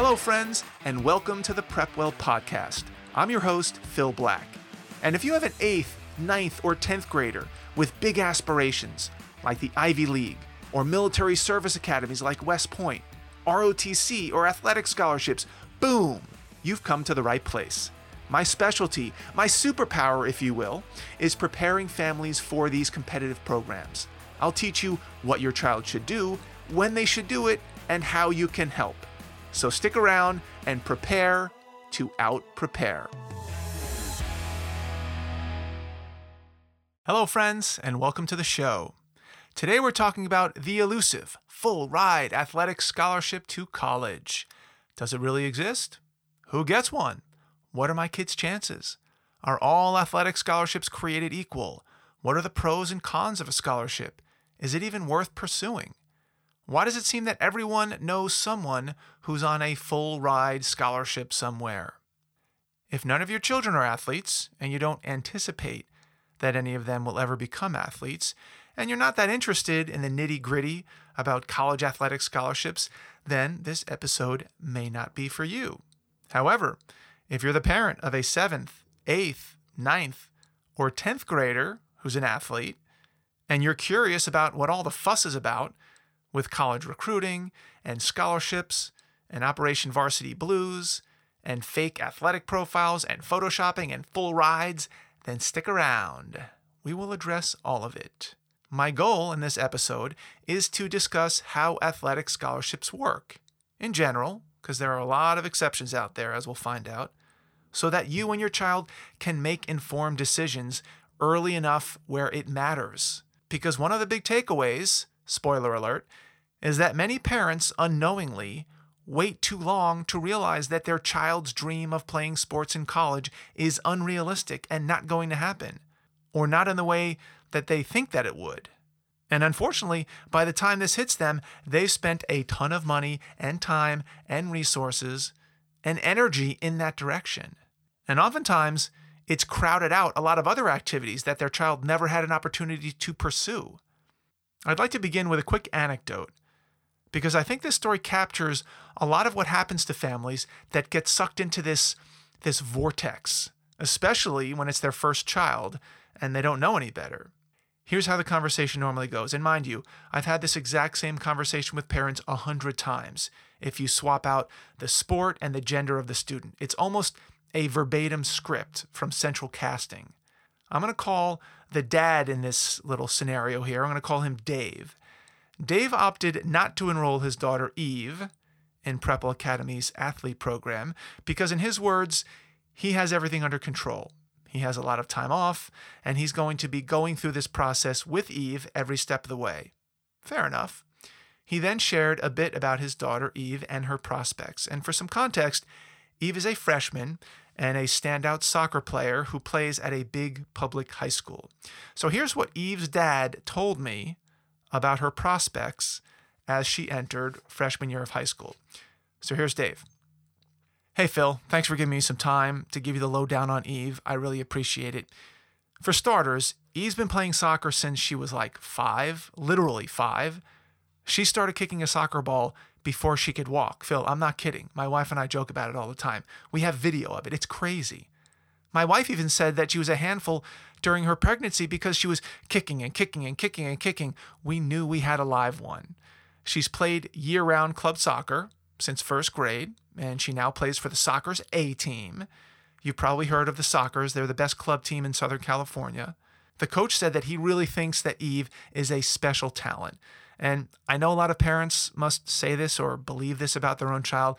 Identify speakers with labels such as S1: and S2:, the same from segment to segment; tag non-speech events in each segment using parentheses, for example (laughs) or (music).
S1: Hello, friends, and welcome to the Prepwell Podcast. I'm your host, Phil Black. And if you have an 8th, ninth, or 10th grader with big aspirations, like the Ivy League, or military service academies like West Point, ROTC, or athletic scholarships, boom, you've come to the right place. My specialty, my superpower, if you will, is preparing families for these competitive programs. I'll teach you what your child should do, when they should do it, and how you can help. So stick around and prepare to out prepare. Hello, friends, and welcome to the show. Today we're talking about the elusive full ride athletic scholarship to college. Does it really exist? Who gets one? What are my kids' chances? Are all athletic scholarships created equal? What are the pros and cons of a scholarship? Is it even worth pursuing? Why does it seem that everyone knows someone who's on a full ride scholarship somewhere? If none of your children are athletes, and you don't anticipate that any of them will ever become athletes, and you're not that interested in the nitty gritty about college athletic scholarships, then this episode may not be for you. However, if you're the parent of a seventh, eighth, ninth, or 10th grader who's an athlete, and you're curious about what all the fuss is about with college recruiting and scholarships and Operation Varsity Blues and fake athletic profiles and photoshopping and full rides, then stick around. We will address all of it. My goal in this episode is to discuss how athletic scholarships work in general, because there are a lot of exceptions out there, as we'll find out, so that you and your child can make informed decisions early enough where it matters. Because one of the big takeaways, spoiler alert, is that many parents unknowingly wait too long to realize that their child's dream of playing sports in college is unrealistic and not going to happen, or not in the way that they think that it would. And unfortunately, by the time this hits them, they've spent a ton of money and time and resources and energy in that direction. And oftentimes, it's crowded out a lot of other activities that their child never had an opportunity to pursue. I'd like to begin with a quick anecdote because I think this story captures a lot of what happens to families that get sucked into this, this vortex, especially when it's their first child and they don't know any better. Here's how the conversation normally goes. And mind you, I've had this exact same conversation with parents a hundred times. If you swap out the sport and the gender of the student, it's almost a verbatim script from central casting. I'm going to call the dad in this little scenario here, I'm going to call him Dave. Dave opted not to enroll his daughter Eve in Prepwell Academy's athlete program because, in his words, he has everything under control. He has a lot of time off, and he's going to be going through this process with Eve every step of the way. Fair enough. He then shared a bit about his daughter Eve and her prospects. And for some context, Eve is a freshman and a standout soccer player who plays at a big public high school. So here's what Eve's dad told me about her prospects as she entered freshman year of high school. So here's Dave. Hey, Phil, thanks for giving me some time to give you the lowdown on Eve. I really appreciate it. For starters, Eve's been playing soccer since she was like five, literally five. She started kicking a soccer ball before she could walk. Phil, I'm not kidding. My wife and I joke about it all the time. We have video of it. It's crazy. My wife even said that she was a handful during her pregnancy because she was kicking and kicking and kicking and kicking. We knew we had a live one. She's played year round club soccer since first grade, and she now plays for the Sockers A team. You've probably heard of the Sockers, they're the best club team in Southern California. The coach said that he really thinks that Eve is a special talent. And I know a lot of parents must say this or believe this about their own child,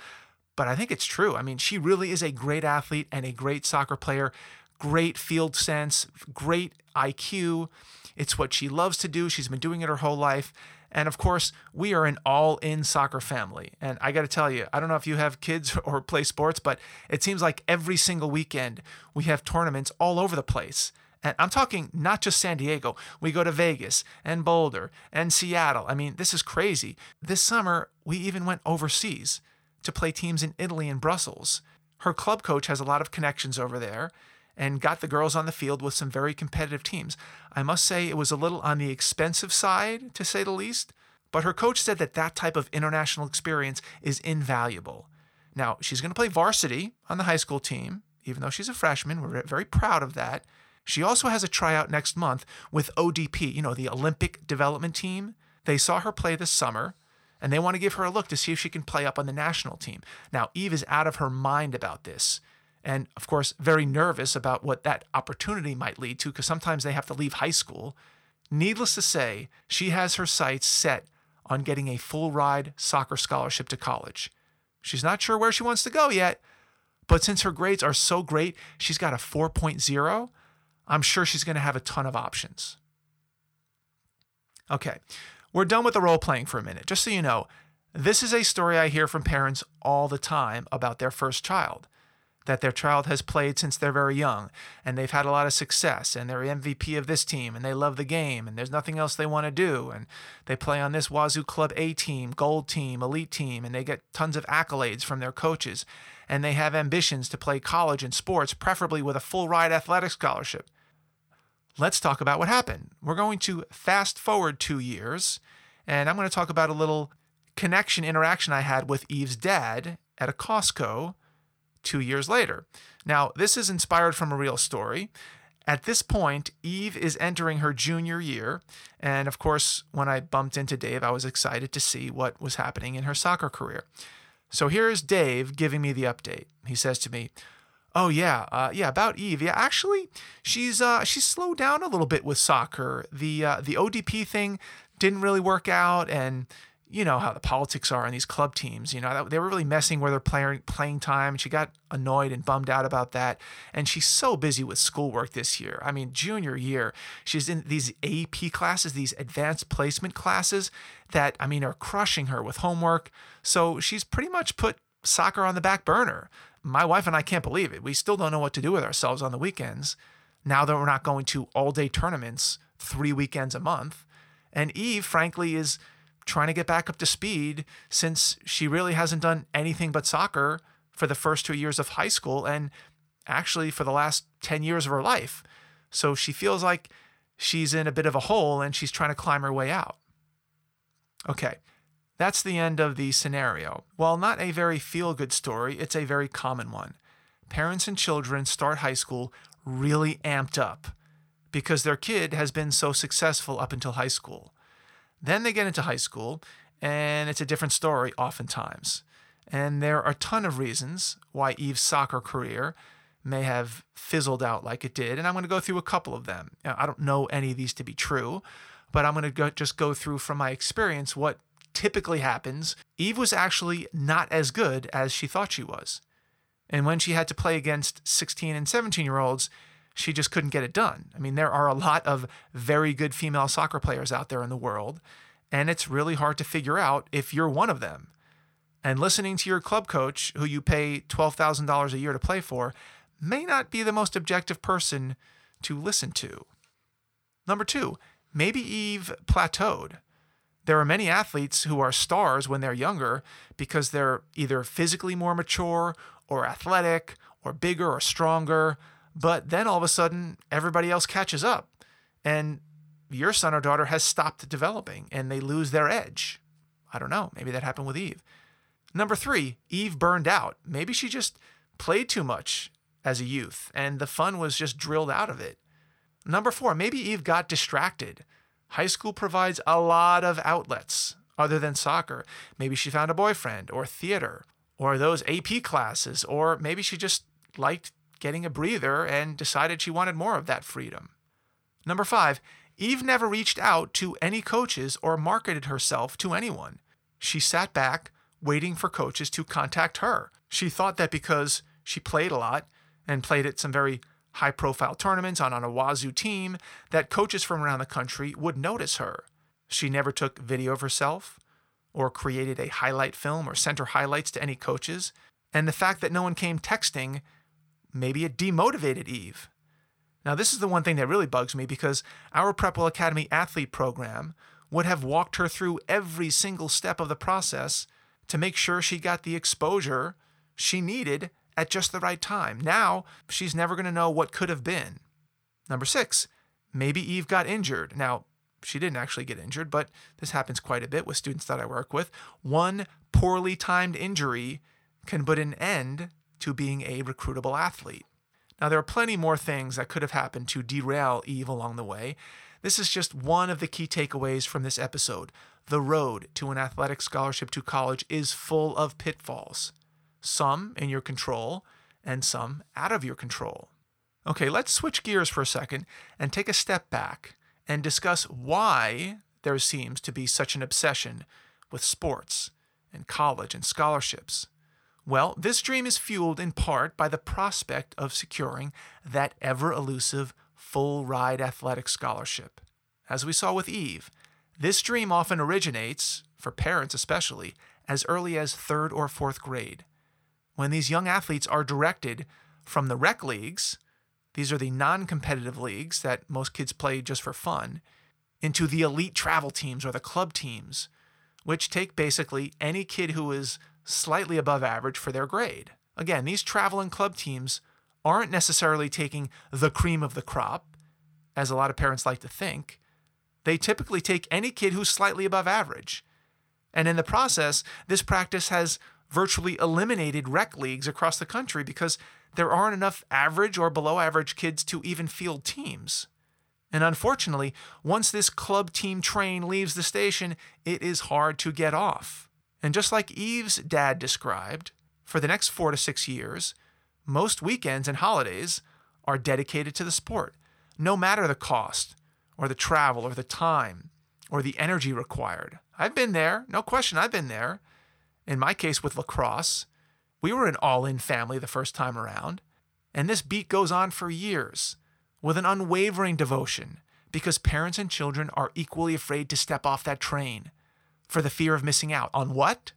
S1: but I think it's true. I mean, she really is a great athlete and a great soccer player, great field sense, great IQ. It's what she loves to do. She's been doing it her whole life. And of course, we are an all in soccer family. And I got to tell you, I don't know if you have kids (laughs) or play sports, but it seems like every single weekend we have tournaments all over the place. And I'm talking not just San Diego. We go to Vegas and Boulder and Seattle. I mean, this is crazy. This summer, we even went overseas to play teams in Italy and Brussels. Her club coach has a lot of connections over there and got the girls on the field with some very competitive teams. I must say it was a little on the expensive side, to say the least, but her coach said that that type of international experience is invaluable. Now, she's going to play varsity on the high school team, even though she's a freshman. We're very proud of that. She also has a tryout next month with ODP, you know, the Olympic Development Team. They saw her play this summer and they want to give her a look to see if she can play up on the national team. Now, Eve is out of her mind about this. And of course, very nervous about what that opportunity might lead to because sometimes they have to leave high school. Needless to say, she has her sights set on getting a full ride soccer scholarship to college. She's not sure where she wants to go yet, but since her grades are so great, she's got a 4.0, I'm sure she's going to have a ton of options. Okay, we're done with the role playing for a minute. Just so you know, this is a story I hear from parents all the time about their first child that their child has played since they're very young and they've had a lot of success and they're MVP of this team and they love the game and there's nothing else they want to do and they play on this Wazoo Club A team, gold team, elite team and they get tons of accolades from their coaches and they have ambitions to play college and sports, preferably with a full ride athletic scholarship. Let's talk about what happened. We're going to fast forward two years and I'm going to talk about a little connection interaction I had with Eve's dad at a Costco two years later. Now, this is inspired from a real story. At this point, Eve is entering her junior year. And of course, when I bumped into Dave, I was excited to see what was happening in her soccer career. So here's Dave giving me the update. He says to me, Oh yeah, uh, yeah. About Eve, yeah. Actually, she's uh, she's slowed down a little bit with soccer. The uh, the ODP thing didn't really work out, and you know how the politics are in these club teams. You know, they were really messing with her playing playing time. She got annoyed and bummed out about that. And she's so busy with schoolwork this year. I mean, junior year, she's in these AP classes, these advanced placement classes that I mean are crushing her with homework. So she's pretty much put soccer on the back burner. My wife and I can't believe it. We still don't know what to do with ourselves on the weekends. Now that we're not going to all day tournaments three weekends a month. And Eve, frankly, is trying to get back up to speed since she really hasn't done anything but soccer for the first two years of high school and actually for the last 10 years of her life. So she feels like she's in a bit of a hole and she's trying to climb her way out. Okay, that's the end of the scenario. While not a very feel good story, it's a very common one. Parents and children start high school really amped up because their kid has been so successful up until high school. Then they get into high school, and it's a different story oftentimes. And there are a ton of reasons why Eve's soccer career may have fizzled out like it did. And I'm going to go through a couple of them. I don't know any of these to be true, but I'm going to go, just go through from my experience what typically happens. Eve was actually not as good as she thought she was. And when she had to play against 16 and 17 year olds, she just couldn't get it done. I mean, there are a lot of very good female soccer players out there in the world, and it's really hard to figure out if you're one of them. And listening to your club coach, who you pay $12,000 a year to play for, may not be the most objective person to listen to. Number two, maybe Eve plateaued. There are many athletes who are stars when they're younger because they're either physically more mature or athletic or bigger or stronger but then all of a sudden, everybody else catches up, and your son or daughter has stopped developing and they lose their edge. I don't know. Maybe that happened with Eve. Number three, Eve burned out. Maybe she just played too much as a youth and the fun was just drilled out of it. Number four, maybe Eve got distracted. High school provides a lot of outlets other than soccer. Maybe she found a boyfriend or theater or those AP classes, or maybe she just liked getting a breather and decided she wanted more of that freedom. Number five, Eve never reached out to any coaches or marketed herself to anyone. She sat back, waiting for coaches to contact her. She thought that because she played a lot and played at some very high profile tournaments on, an a Wazoo team, that coaches from around the country would notice her. She never took video of herself or created a highlight film or sent her highlights to any coaches. And the fact that no one came texting maybe it demotivated Eve. Now, this is the one thing that really bugs me because our Prepwell Academy athlete program would have walked her through every single step of the process to make sure she got the exposure she needed at just the right time. Now, she's never going to know what could have been. Number six, maybe Eve got injured. Now, she didn't actually get injured, but this happens quite a bit with students that I work with. One poorly timed injury can put an end to being a recruitable athlete. Now, there are plenty more things that could have happened to derail Eve along the way. This is just one of the key takeaways from this episode. The road to an athletic scholarship to college is full of pitfalls, some in your control and some out of your control. Okay, let's switch gears for a second and take a step back and discuss why there seems to be such an obsession with sports and college and scholarships. Well, this dream is fueled in part by the prospect of securing that ever elusive full ride athletic scholarship. As we saw with Eve, this dream often originates, for parents especially, as early as third or fourth grade. When these young athletes are directed from the rec leagues, these are the non competitive leagues that most kids play just for fun, into the elite travel teams or the club teams, which take basically any kid who is slightly above average for their grade. Again, these travel and club teams aren't necessarily taking the cream of the crop, as a lot of parents like to think. They typically take any kid who's slightly above average. And in the process, this practice has virtually eliminated rec leagues across the country because there aren't enough average or below average kids to even field teams. And unfortunately, once this club team train leaves the station, it is hard to get off. And just like Eve's dad described, for the next four to six years, most weekends and holidays are dedicated to the sport, no matter the cost, or the travel, or the time, or the energy required. I've been there, no question, I've been there. In my case with lacrosse, we were an all in family the first time around, and this beat goes on for years with an unwavering devotion because parents and children are equally afraid to step off that train for the fear of missing out. On what?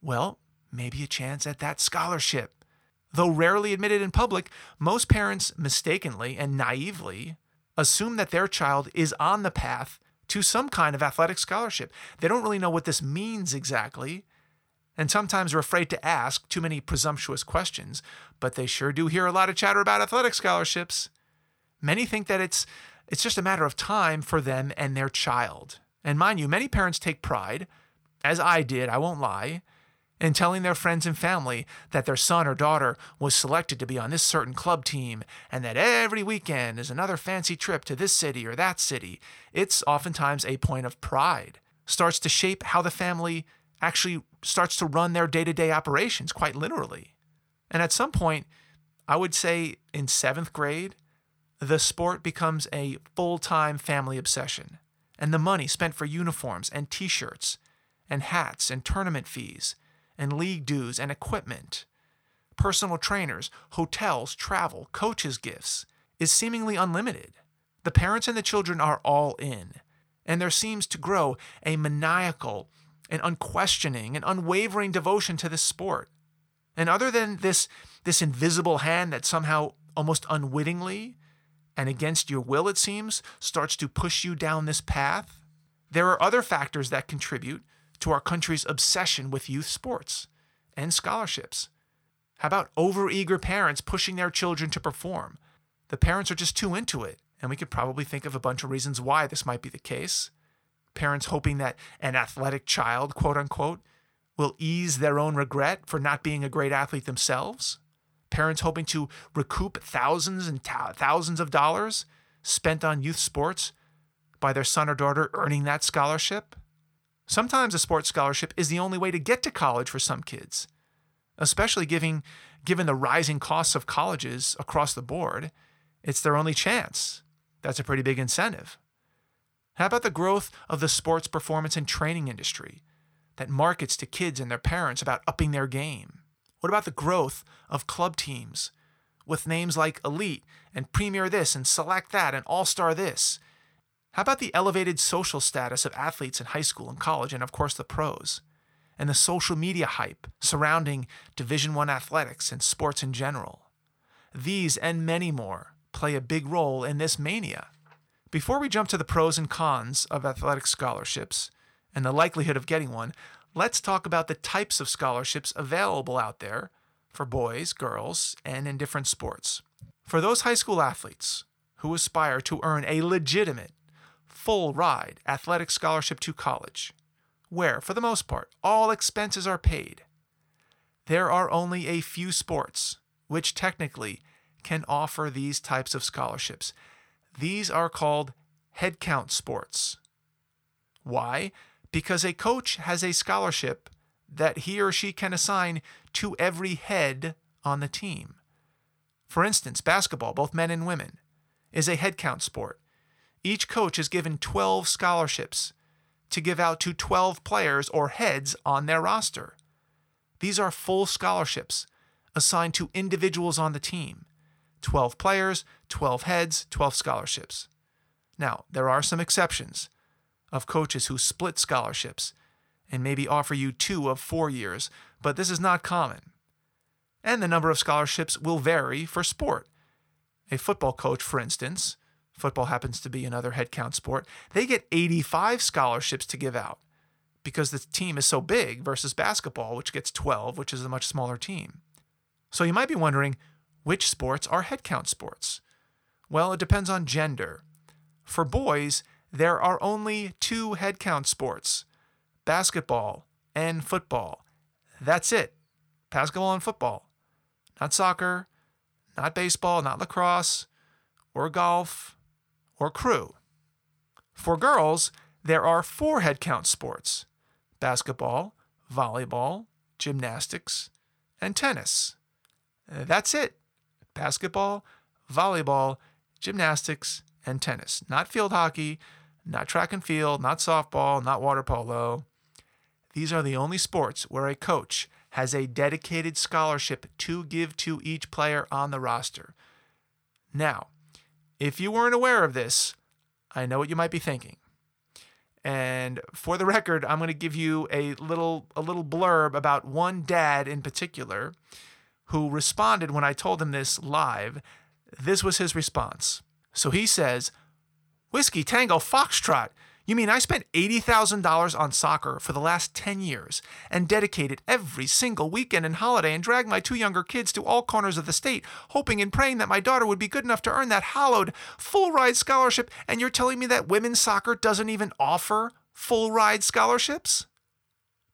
S1: Well, maybe a chance at that scholarship. Though rarely admitted in public, most parents mistakenly and naively assume that their child is on the path to some kind of athletic scholarship. They don't really know what this means exactly, and sometimes are afraid to ask too many presumptuous questions, but they sure do hear a lot of chatter about athletic scholarships. Many think that it's it's just a matter of time for them and their child. And mind you, many parents take pride, as I did, I won't lie, in telling their friends and family that their son or daughter was selected to be on this certain club team and that every weekend is another fancy trip to this city or that city. It's oftentimes a point of pride, starts to shape how the family actually starts to run their day to day operations, quite literally. And at some point, I would say in seventh grade, the sport becomes a full time family obsession, and the money spent for uniforms and t shirts, and hats and tournament fees, and league dues and equipment, personal trainers, hotels, travel, coaches' gifts, is seemingly unlimited. The parents and the children are all in, and there seems to grow a maniacal and unquestioning and unwavering devotion to this sport. And other than this, this invisible hand that somehow almost unwittingly and against your will, it seems, starts to push you down this path. There are other factors that contribute to our country's obsession with youth sports and scholarships. How about overeager parents pushing their children to perform? The parents are just too into it, and we could probably think of a bunch of reasons why this might be the case. Parents hoping that an athletic child, quote unquote, will ease their own regret for not being a great athlete themselves parents hoping to recoup thousands and thousands of dollars spent on youth sports by their son or daughter earning that scholarship. Sometimes a sports scholarship is the only way to get to college for some kids, especially given, given the rising costs of colleges across the board. It's their only chance. That's a pretty big incentive. How about the growth of the sports performance and training industry that markets to kids and their parents about upping their game? What about the growth of club teams with names like Elite and Premier this and Select that and All Star this? How about the elevated social status of athletes in high school and college and of course the pros? And the social media hype surrounding Division 1 athletics and sports in general. These and many more play a big role in this mania. Before we jump to the pros and cons of athletic scholarships and the likelihood of getting one, let's talk about the types of scholarships available out there for boys, girls, and in different sports. For those high school athletes who aspire to earn a legitimate, full ride athletic scholarship to college, where, for the most part, all expenses are paid, there are only a few sports which technically can offer these types of scholarships. These are called headcount sports. Why? Because a coach has a scholarship that he or she can assign to every head on the team. For instance, basketball, both men and women, is a headcount sport. Each coach is given 12 scholarships to give out to 12 players or heads on their roster. These are full scholarships assigned to individuals on the team 12 players, 12 heads, 12 scholarships. Now, there are some exceptions of coaches who split scholarships and maybe offer you two of four years, but this is not common. And the number of scholarships will vary for sport. A football coach, for instance, football happens to be another headcount sport, they get 85 scholarships to give out because the team is so big versus basketball, which gets 12, which is a much smaller team. So you might be wondering which sports are headcount sports? Well, it depends on gender. For boys, there are only two headcount sports basketball and football. That's it. Basketball and football. Not soccer, not baseball, not lacrosse, or golf, or crew. For girls, there are four headcount sports basketball, volleyball, gymnastics, and tennis. That's it. Basketball, volleyball, gymnastics, and tennis. Not field hockey, not track and field, not softball, not water polo. These are the only sports where a coach has a dedicated scholarship to give to each player on the roster. Now, if you weren't aware of this, I know what you might be thinking. And for the record, I'm going to give you a little a little blurb about one dad in particular who responded when I told him this live. This was his response. So he says, Whiskey Tango Foxtrot. You mean I spent $80,000 on soccer for the last 10 years and dedicated every single weekend and holiday and dragged my two younger kids to all corners of the state, hoping and praying that my daughter would be good enough to earn that hallowed full ride scholarship, and you're telling me that women's soccer doesn't even offer full ride scholarships?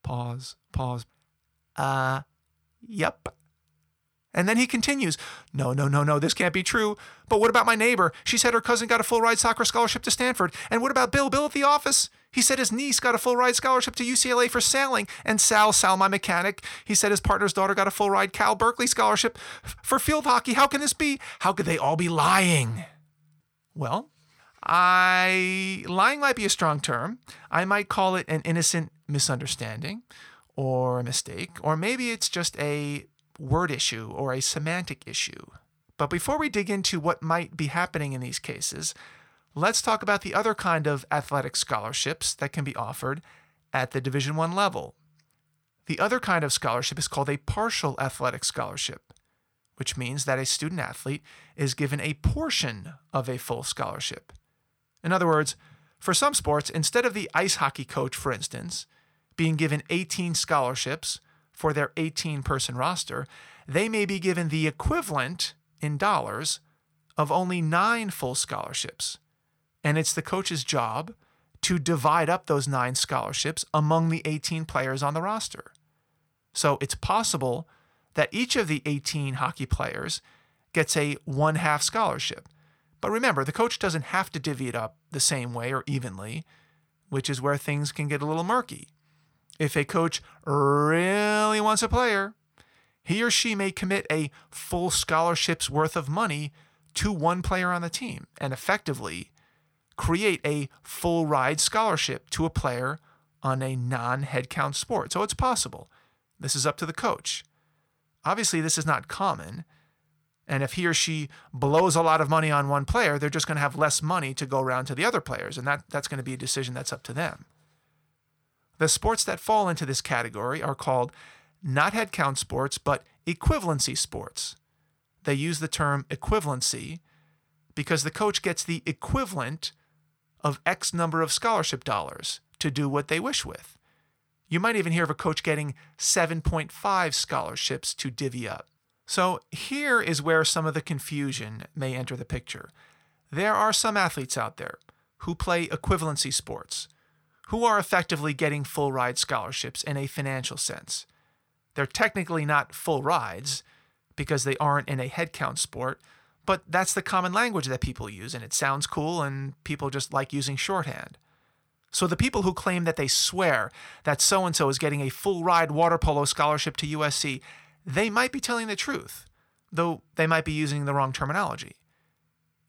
S1: Pause, pause. Uh, yep. And then he continues, No, no, no, no, this can't be true. But what about my neighbor? She said her cousin got a full ride soccer scholarship to Stanford. And what about Bill? Bill at the office? He said his niece got a full ride scholarship to UCLA for sailing. And Sal, Sal, my mechanic, he said his partner's daughter got a full ride Cal Berkeley scholarship for field hockey. How can this be? How could they all be lying? Well, I lying might be a strong term. I might call it an innocent misunderstanding or a mistake, or maybe it's just a word issue or a semantic issue. But before we dig into what might be happening in these cases, let's talk about the other kind of athletic scholarships that can be offered at the Division 1 level. The other kind of scholarship is called a partial athletic scholarship, which means that a student athlete is given a portion of a full scholarship. In other words, for some sports, instead of the ice hockey coach, for instance, being given 18 scholarships for their 18 person roster, they may be given the equivalent in dollars of only nine full scholarships. And it's the coach's job to divide up those nine scholarships among the 18 players on the roster. So it's possible that each of the 18 hockey players gets a one half scholarship. But remember, the coach doesn't have to divvy it up the same way or evenly, which is where things can get a little murky. If a coach really wants a player, he or she may commit a full scholarship's worth of money to one player on the team and effectively create a full ride scholarship to a player on a non headcount sport. So it's possible. This is up to the coach. Obviously, this is not common. And if he or she blows a lot of money on one player, they're just going to have less money to go around to the other players. And that, that's going to be a decision that's up to them. The sports that fall into this category are called not headcount sports, but equivalency sports. They use the term equivalency because the coach gets the equivalent of X number of scholarship dollars to do what they wish with. You might even hear of a coach getting 7.5 scholarships to divvy up. So here is where some of the confusion may enter the picture. There are some athletes out there who play equivalency sports, who are effectively getting full ride scholarships in a financial sense. They're technically not full rides because they aren't in a headcount sport, but that's the common language that people use, and it sounds cool, and people just like using shorthand. So the people who claim that they swear that so and so is getting a full ride water polo scholarship to USC, they might be telling the truth, though they might be using the wrong terminology.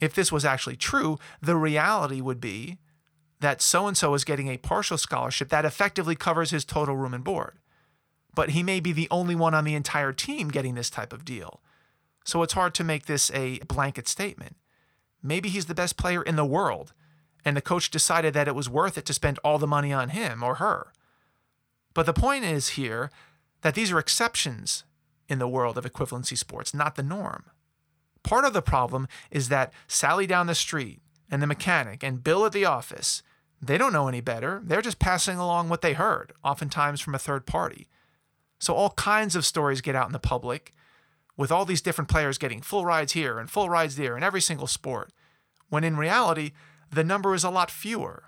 S1: If this was actually true, the reality would be that so and so is getting a partial scholarship that effectively covers his total room and board. But he may be the only one on the entire team getting this type of deal. So it's hard to make this a blanket statement. Maybe he's the best player in the world, and the coach decided that it was worth it to spend all the money on him or her. But the point is here that these are exceptions in the world of equivalency sports, not the norm. Part of the problem is that Sally down the street and the mechanic and Bill at the office, they don't know any better. They're just passing along what they heard, oftentimes from a third party. So all kinds of stories get out in the public with all these different players getting full rides here and full rides there in every single sport, when in reality, the number is a lot fewer.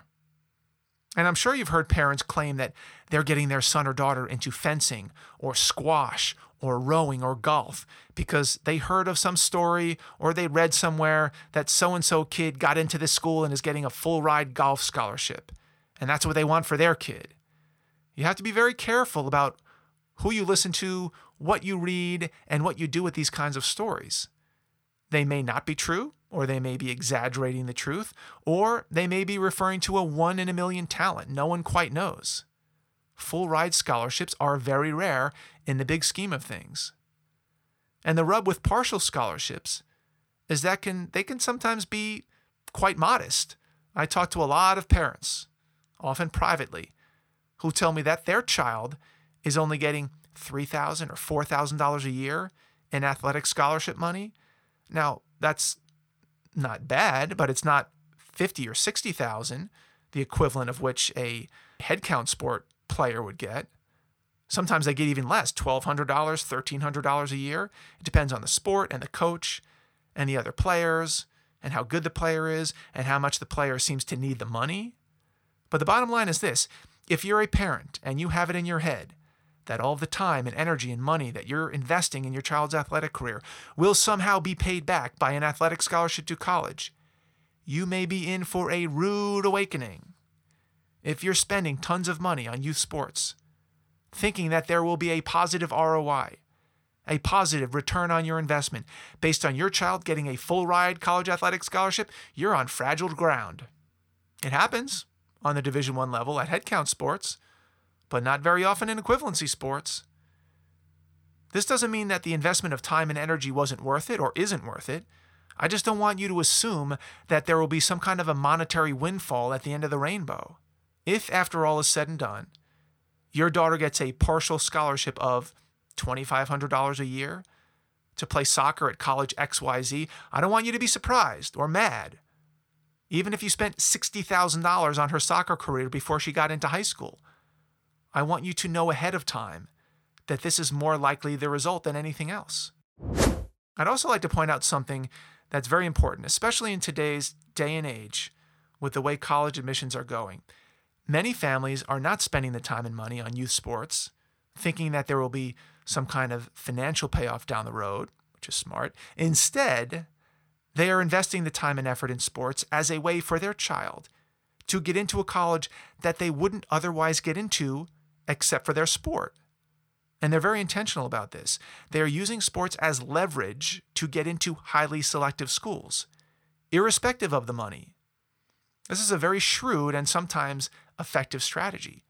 S1: And I'm sure you've heard parents claim that they're getting their son or daughter into fencing or squash or rowing or golf because they heard of some story or they read somewhere that so and so kid got into this school and is getting a full ride golf scholarship. And that's what they want for their kid. You have to be very careful about who you listen to, what you read, and what you do with these kinds of stories. They may not be true, or they may be exaggerating the truth, or they may be referring to a one in a million talent. No one quite knows. Full ride scholarships are very rare in the big scheme of things. And the rub with partial scholarships is that can they can sometimes be quite modest. I talk to a lot of parents, often privately, who tell me that their child is only getting 3,000 or $4,000 a year in athletic scholarship money. Now, that's not bad, but it's not 50 or 60,000, the equivalent of which a headcount sport player would get. Sometimes they get even less, $1,200, $1,300 a year. It depends on the sport and the coach and the other players and how good the player is and how much the player seems to need the money. But the bottom line is this if you're a parent and you have it in your head that all the time and energy and money that you're investing in your child's athletic career will somehow be paid back by an athletic scholarship to college, you may be in for a rude awakening. If you're spending tons of money on youth sports, thinking that there will be a positive ROI, a positive return on your investment based on your child getting a full ride college athletic scholarship, you're on fragile ground. It happens on the Division 1 level at headcount sports but not very often in equivalency sports. This doesn't mean that the investment of time and energy wasn't worth it or isn't worth it. I just don't want you to assume that there will be some kind of a monetary windfall at the end of the rainbow. If, after all is said and done, your daughter gets a partial scholarship of $2,500 a year to play soccer at college XYZ, I don't want you to be surprised or mad. Even if you spent $60,000 on her soccer career before she got into high school, I want you to know ahead of time that this is more likely the result than anything else. I'd also like to point out something that's very important, especially in today's day and age with the way college admissions are going. Many families are not spending the time and money on youth sports, thinking that there will be some kind of financial payoff down the road, which is smart. Instead, they are investing the time and effort in sports as a way for their child to get into a college that they wouldn't otherwise get into except for their sport. And they're very intentional about this. They are using sports as leverage to get into highly selective schools, irrespective of the money. This is a very shrewd and sometimes effective strategy.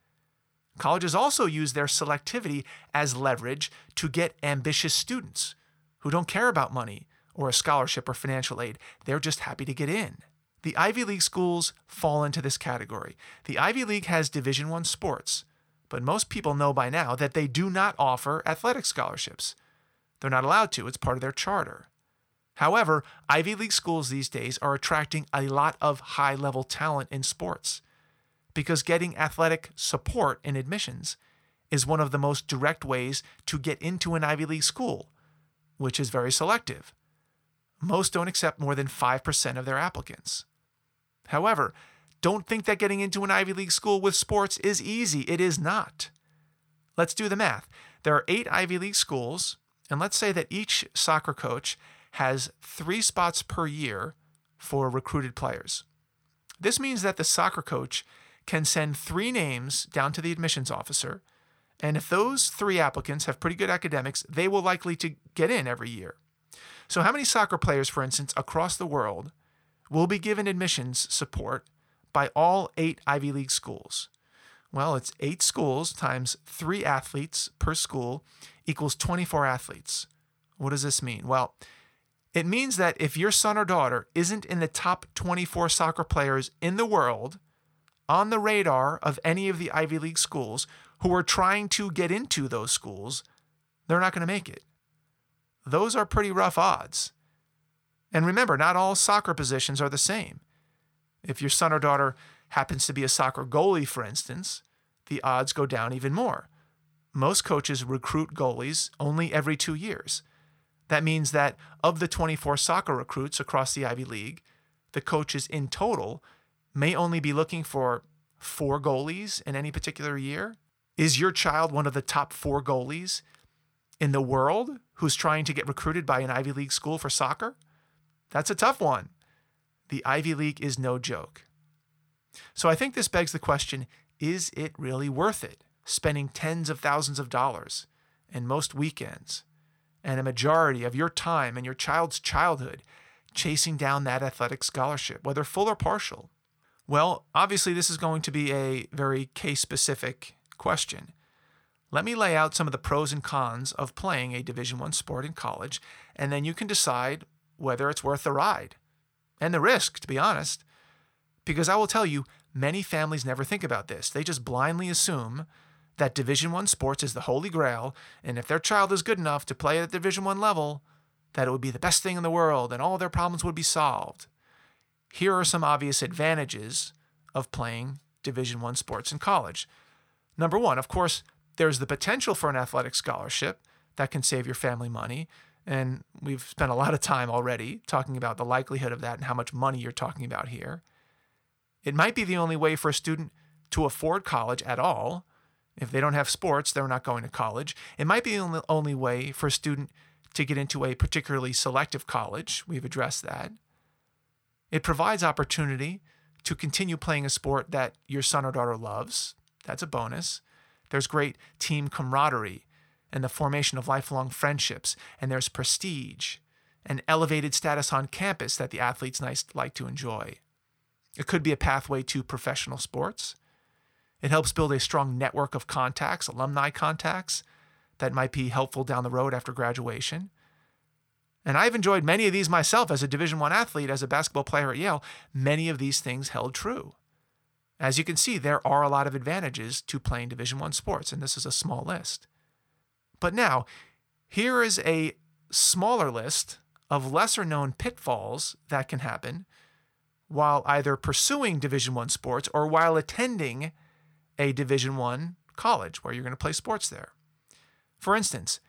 S1: Colleges also use their selectivity as leverage to get ambitious students who don't care about money or a scholarship or financial aid. They're just happy to get in. The Ivy League schools fall into this category. The Ivy League has Division 1 sports, but most people know by now that they do not offer athletic scholarships. They're not allowed to, it's part of their charter. However, Ivy League schools these days are attracting a lot of high level talent in sports because getting athletic support in admissions is one of the most direct ways to get into an Ivy League school, which is very selective. Most don't accept more than 5% of their applicants. However, don't think that getting into an Ivy League school with sports is easy. It is not. Let's do the math. There are eight Ivy League schools, and let's say that each soccer coach has three spots per year for recruited players. This means that the soccer coach can send three names down to the admissions officer, and if those three applicants have pretty good academics, they will likely to get in every year. So, how many soccer players, for instance, across the world will be given admissions support by all eight Ivy League schools? Well, it's eight schools times three athletes per school equals 24 athletes. What does this mean? Well, it means that if your son or daughter isn't in the top 24 soccer players in the world on the radar of any of the Ivy League schools who are trying to get into those schools, they're not going to make it. Those are pretty rough odds. And remember, not all soccer positions are the same. If your son or daughter happens to be a soccer goalie, for instance, the odds go down even more. Most coaches recruit goalies only every two years. That means that of the 24 soccer recruits across the Ivy League, the coaches in total may only be looking for four goalies in any particular year. Is your child one of the top four goalies in the world who's trying to get recruited by an Ivy League school for soccer? That's a tough one. The Ivy League is no joke. So I think this begs the question is it really worth it spending tens of thousands of dollars and most weekends and a majority of your time and your child's childhood chasing down that athletic scholarship, whether full or partial? Well, obviously, this is going to be a very case specific question. Let me lay out some of the pros and cons of playing a Division 1 sport in college, and then you can decide whether it's worth the ride and the risk, to be honest. Because I will tell you, many families never think about this. They just blindly assume that Division 1 sports is the holy grail, and if their child is good enough to play at the Division 1 level, that it would be the best thing in the world and all their problems would be solved. Here are some obvious advantages of playing Division 1 sports in college. Number 1, of course, there's the potential for an athletic scholarship that can save your family money. And we've spent a lot of time already talking about the likelihood of that and how much money you're talking about here. It might be the only way for a student to afford college at all. If they don't have sports, they're not going to college. It might be the only way for a student to get into a particularly selective college. We've addressed that. It provides opportunity to continue playing a sport that your son or daughter loves. That's a bonus. There's great team camaraderie and the formation of lifelong friendships, and there's prestige and elevated status on campus that the athletes like to enjoy. It could be a pathway to professional sports. It helps build a strong network of contacts, alumni contacts, that might be helpful down the road after graduation. And I've enjoyed many of these myself as a Division 1 athlete, as a basketball player at Yale. Many of these things held true. As you can see, there are a lot of advantages to playing Division 1 sports, and this is a small list. But now, here is a smaller list of lesser known pitfalls that can happen while either pursuing Division 1 sports or while attending a Division 1 college where you're going to play sports there. For instance,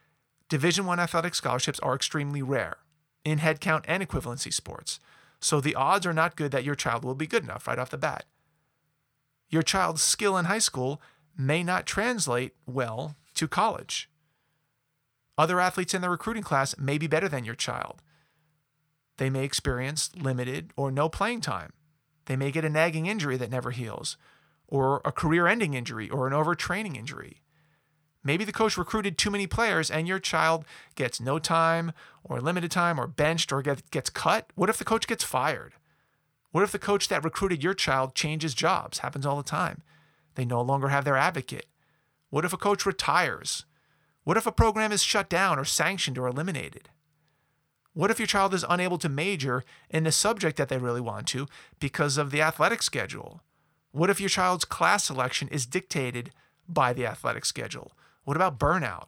S1: Division 1 athletic scholarships are extremely rare in headcount and equivalency sports. So the odds are not good that your child will be good enough right off the bat your child's skill in high school may not translate well to college. Other athletes in the recruiting class may be better than your child. They may experience limited or no playing time. They may get a nagging injury that never heals, or a career ending injury, or an overtraining injury. Maybe the coach recruited too many players and your child gets no time, or limited time, or benched, or gets cut. What if the coach gets fired? What if the coach that recruited your child changes jobs? Happens all the time. They no longer have their advocate. What if a coach retires? What if a program is shut down or sanctioned or eliminated? What if your child is unable to major in the subject that they really want to because of the athletic schedule? What if your child's class selection is dictated by the athletic schedule? What about burnout?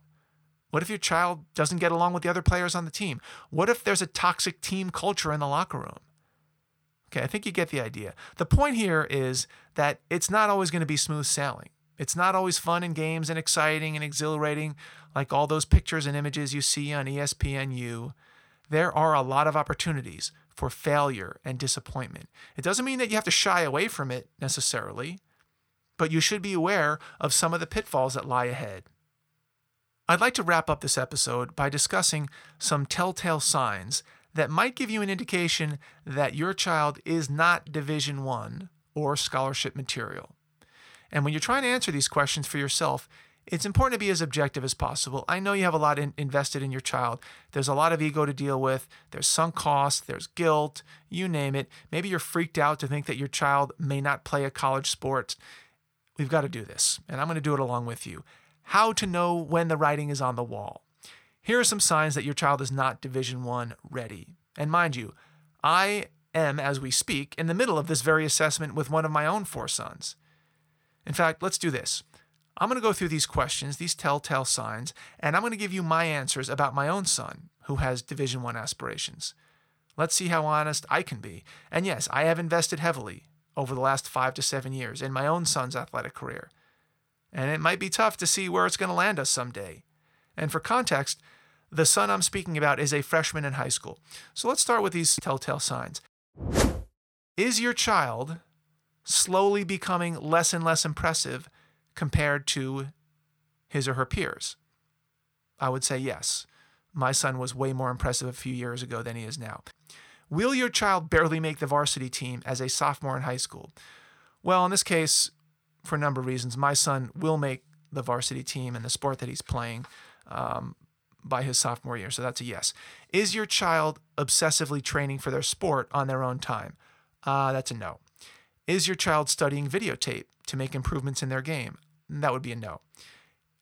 S1: What if your child doesn't get along with the other players on the team? What if there's a toxic team culture in the locker room? Okay, I think you get the idea. The point here is that it's not always going to be smooth sailing. It's not always fun and games and exciting and exhilarating like all those pictures and images you see on ESPNU. There are a lot of opportunities for failure and disappointment. It doesn't mean that you have to shy away from it necessarily, but you should be aware of some of the pitfalls that lie ahead. I'd like to wrap up this episode by discussing some telltale signs that might give you an indication that your child is not Division 1 or scholarship material. And when you're trying to answer these questions for yourself, it's important to be as objective as possible. I know you have a lot in, invested in your child. There's a lot of ego to deal with. There's sunk costs, there's guilt, you name it. Maybe you're freaked out to think that your child may not play a college sport. We've got to do this, and I'm going to do it along with you. How to know when the writing is on the wall. Here are some signs that your child is not Division 1 ready. And mind you, I am as we speak in the middle of this very assessment with one of my own four sons. In fact, let's do this. I'm going to go through these questions, these telltale signs, and I'm going to give you my answers about my own son who has Division 1 aspirations. Let's see how honest I can be. And yes, I have invested heavily over the last 5 to 7 years in my own son's athletic career. And it might be tough to see where it's going to land us someday. And for context, the son I'm speaking about is a freshman in high school. So let's start with these telltale signs. Is your child slowly becoming less and less impressive compared to his or her peers? I would say yes. My son was way more impressive a few years ago than he is now. Will your child barely make the varsity team as a sophomore in high school? Well, in this case, for a number of reasons, my son will make the varsity team and the sport that he's playing um, by his sophomore year. So that's a yes. Is your child obsessively training for their sport on their own time? Uh, that's a no. Is your child studying videotape to make improvements in their game? That would be a no.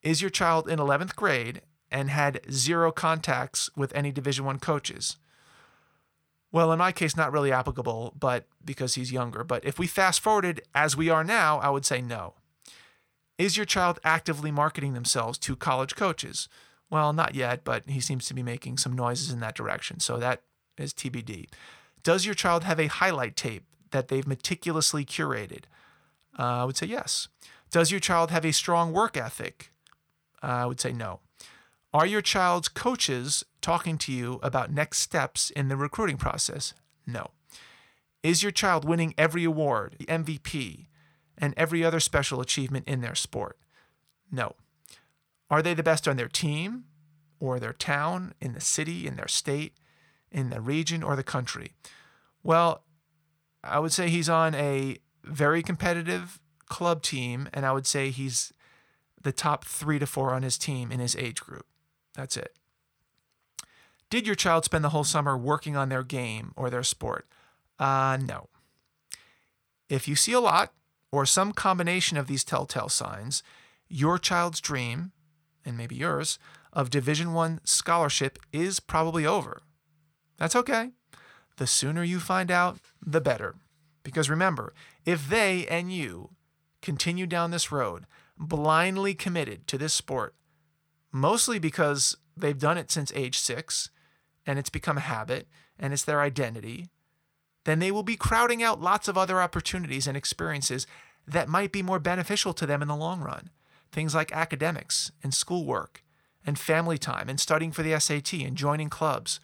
S1: Is your child in 11th grade and had zero contacts with any Division 1 coaches? Well, in my case, not really applicable, but because he's younger. But if we fast forwarded as we are now, I would say no. Is your child actively marketing themselves to college coaches? Well, not yet, but he seems to be making some noises in that direction. So that is TBD. Does your child have a highlight tape that they've meticulously curated? Uh, I would say yes. Does your child have a strong work ethic? Uh, I would say no. Are your child's coaches talking to you about next steps in the recruiting process? No. Is your child winning every award, the MVP, and every other special achievement in their sport? No. Are they the best on their team or their town, in the city, in their state, in the region, or the country? Well, I would say he's on a very competitive club team, and I would say he's the top three to four on his team in his age group. That's it. Did your child spend the whole summer working on their game or their sport? Uh, no. If you see a lot or some combination of these telltale signs, your child's dream and maybe yours, of Division 1 scholarship is probably over. That's okay. The sooner you find out, the better. Because remember, if they and you continue down this road, blindly committed to this sport, mostly because they've done it since age six and it's become a habit and it's their identity, then they will be crowding out lots of other opportunities and experiences that might be more beneficial to them in the long run things like academics and schoolwork and family time and studying for the SAT and joining clubs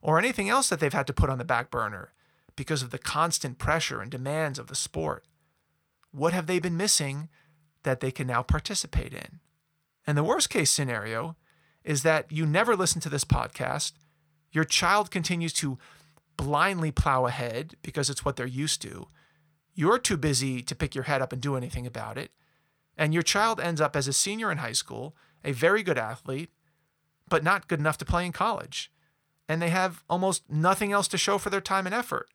S1: or anything else that they've had to put on the back burner because of the constant pressure and demands of the sport. What have they been missing that they can now participate in? And the worst case scenario is that you never listen to this podcast, your child continues to blindly plow ahead because it's what they're used to. You're too busy to pick your head up and do anything about it. And your child ends up as a senior in high school, a very good athlete, but not good enough to play in college. And they have almost nothing else to show for their time and effort.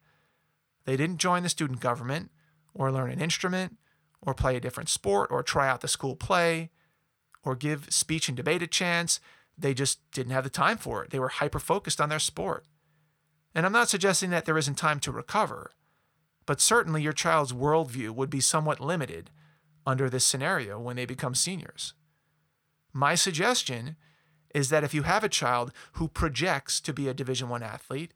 S1: They didn't join the student government, or learn an instrument, or play a different sport, or try out the school play, or give speech and debate a chance. They just didn't have the time for it. They were hyper focused on their sport. And I'm not suggesting that there isn't time to recover, but certainly your child's worldview would be somewhat limited under this scenario when they become seniors. My suggestion is that if you have a child who projects to be a Division 1 athlete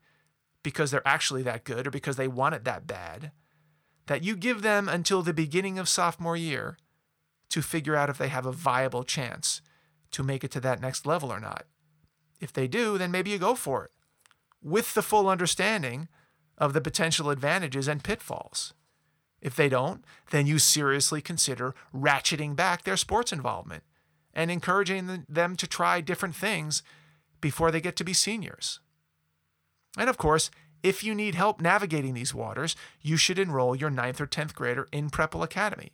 S1: because they're actually that good or because they want it that bad, that you give them until the beginning of sophomore year to figure out if they have a viable chance to make it to that next level or not. If they do, then maybe you go for it with the full understanding of the potential advantages and pitfalls. If they don't, then you seriously consider ratcheting back their sports involvement and encouraging them to try different things before they get to be seniors. And of course, if you need help navigating these waters, you should enroll your 9th or 10th grader in Prepwell Academy.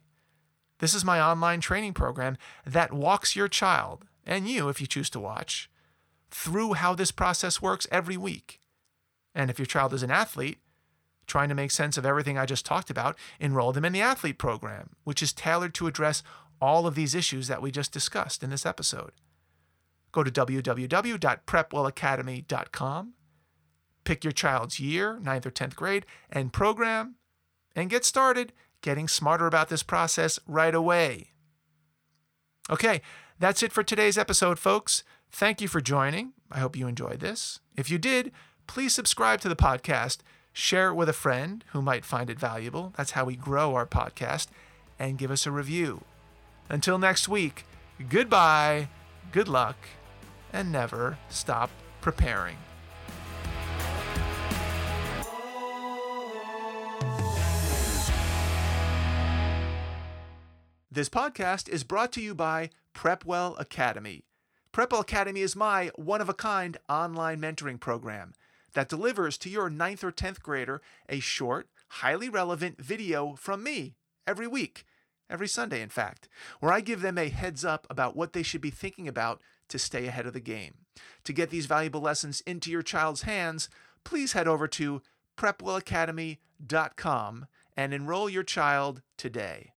S1: This is my online training program that walks your child, and you, if you choose to watch, through how this process works every week. And if your child is an athlete, trying to make sense of everything I just talked about, enroll them in the athlete program, which is tailored to address all of these issues that we just discussed in this episode. Go to www.prepwellacademy.com, pick your child's year, 9th or 10th grade, and program, and get started getting smarter about this process right away. Okay, that's it for today's episode, folks. Thank you for joining. I hope you enjoyed this. If you did, please subscribe to the podcast, share it with a friend who might find it valuable. That's how we grow our podcast, and give us a review. Until next week, goodbye, good luck, and never stop preparing. This podcast is brought to you by Prepwell Academy. Prepwell Academy is my one of a kind online mentoring program that delivers to your 9th or 10th grader a short, highly relevant video from me every week, every Sunday, in fact, where I give them a heads up about what they should be thinking about to stay ahead of the game. To get these valuable lessons into your child's hands, please head over to prepwellacademy.com and enroll your child today.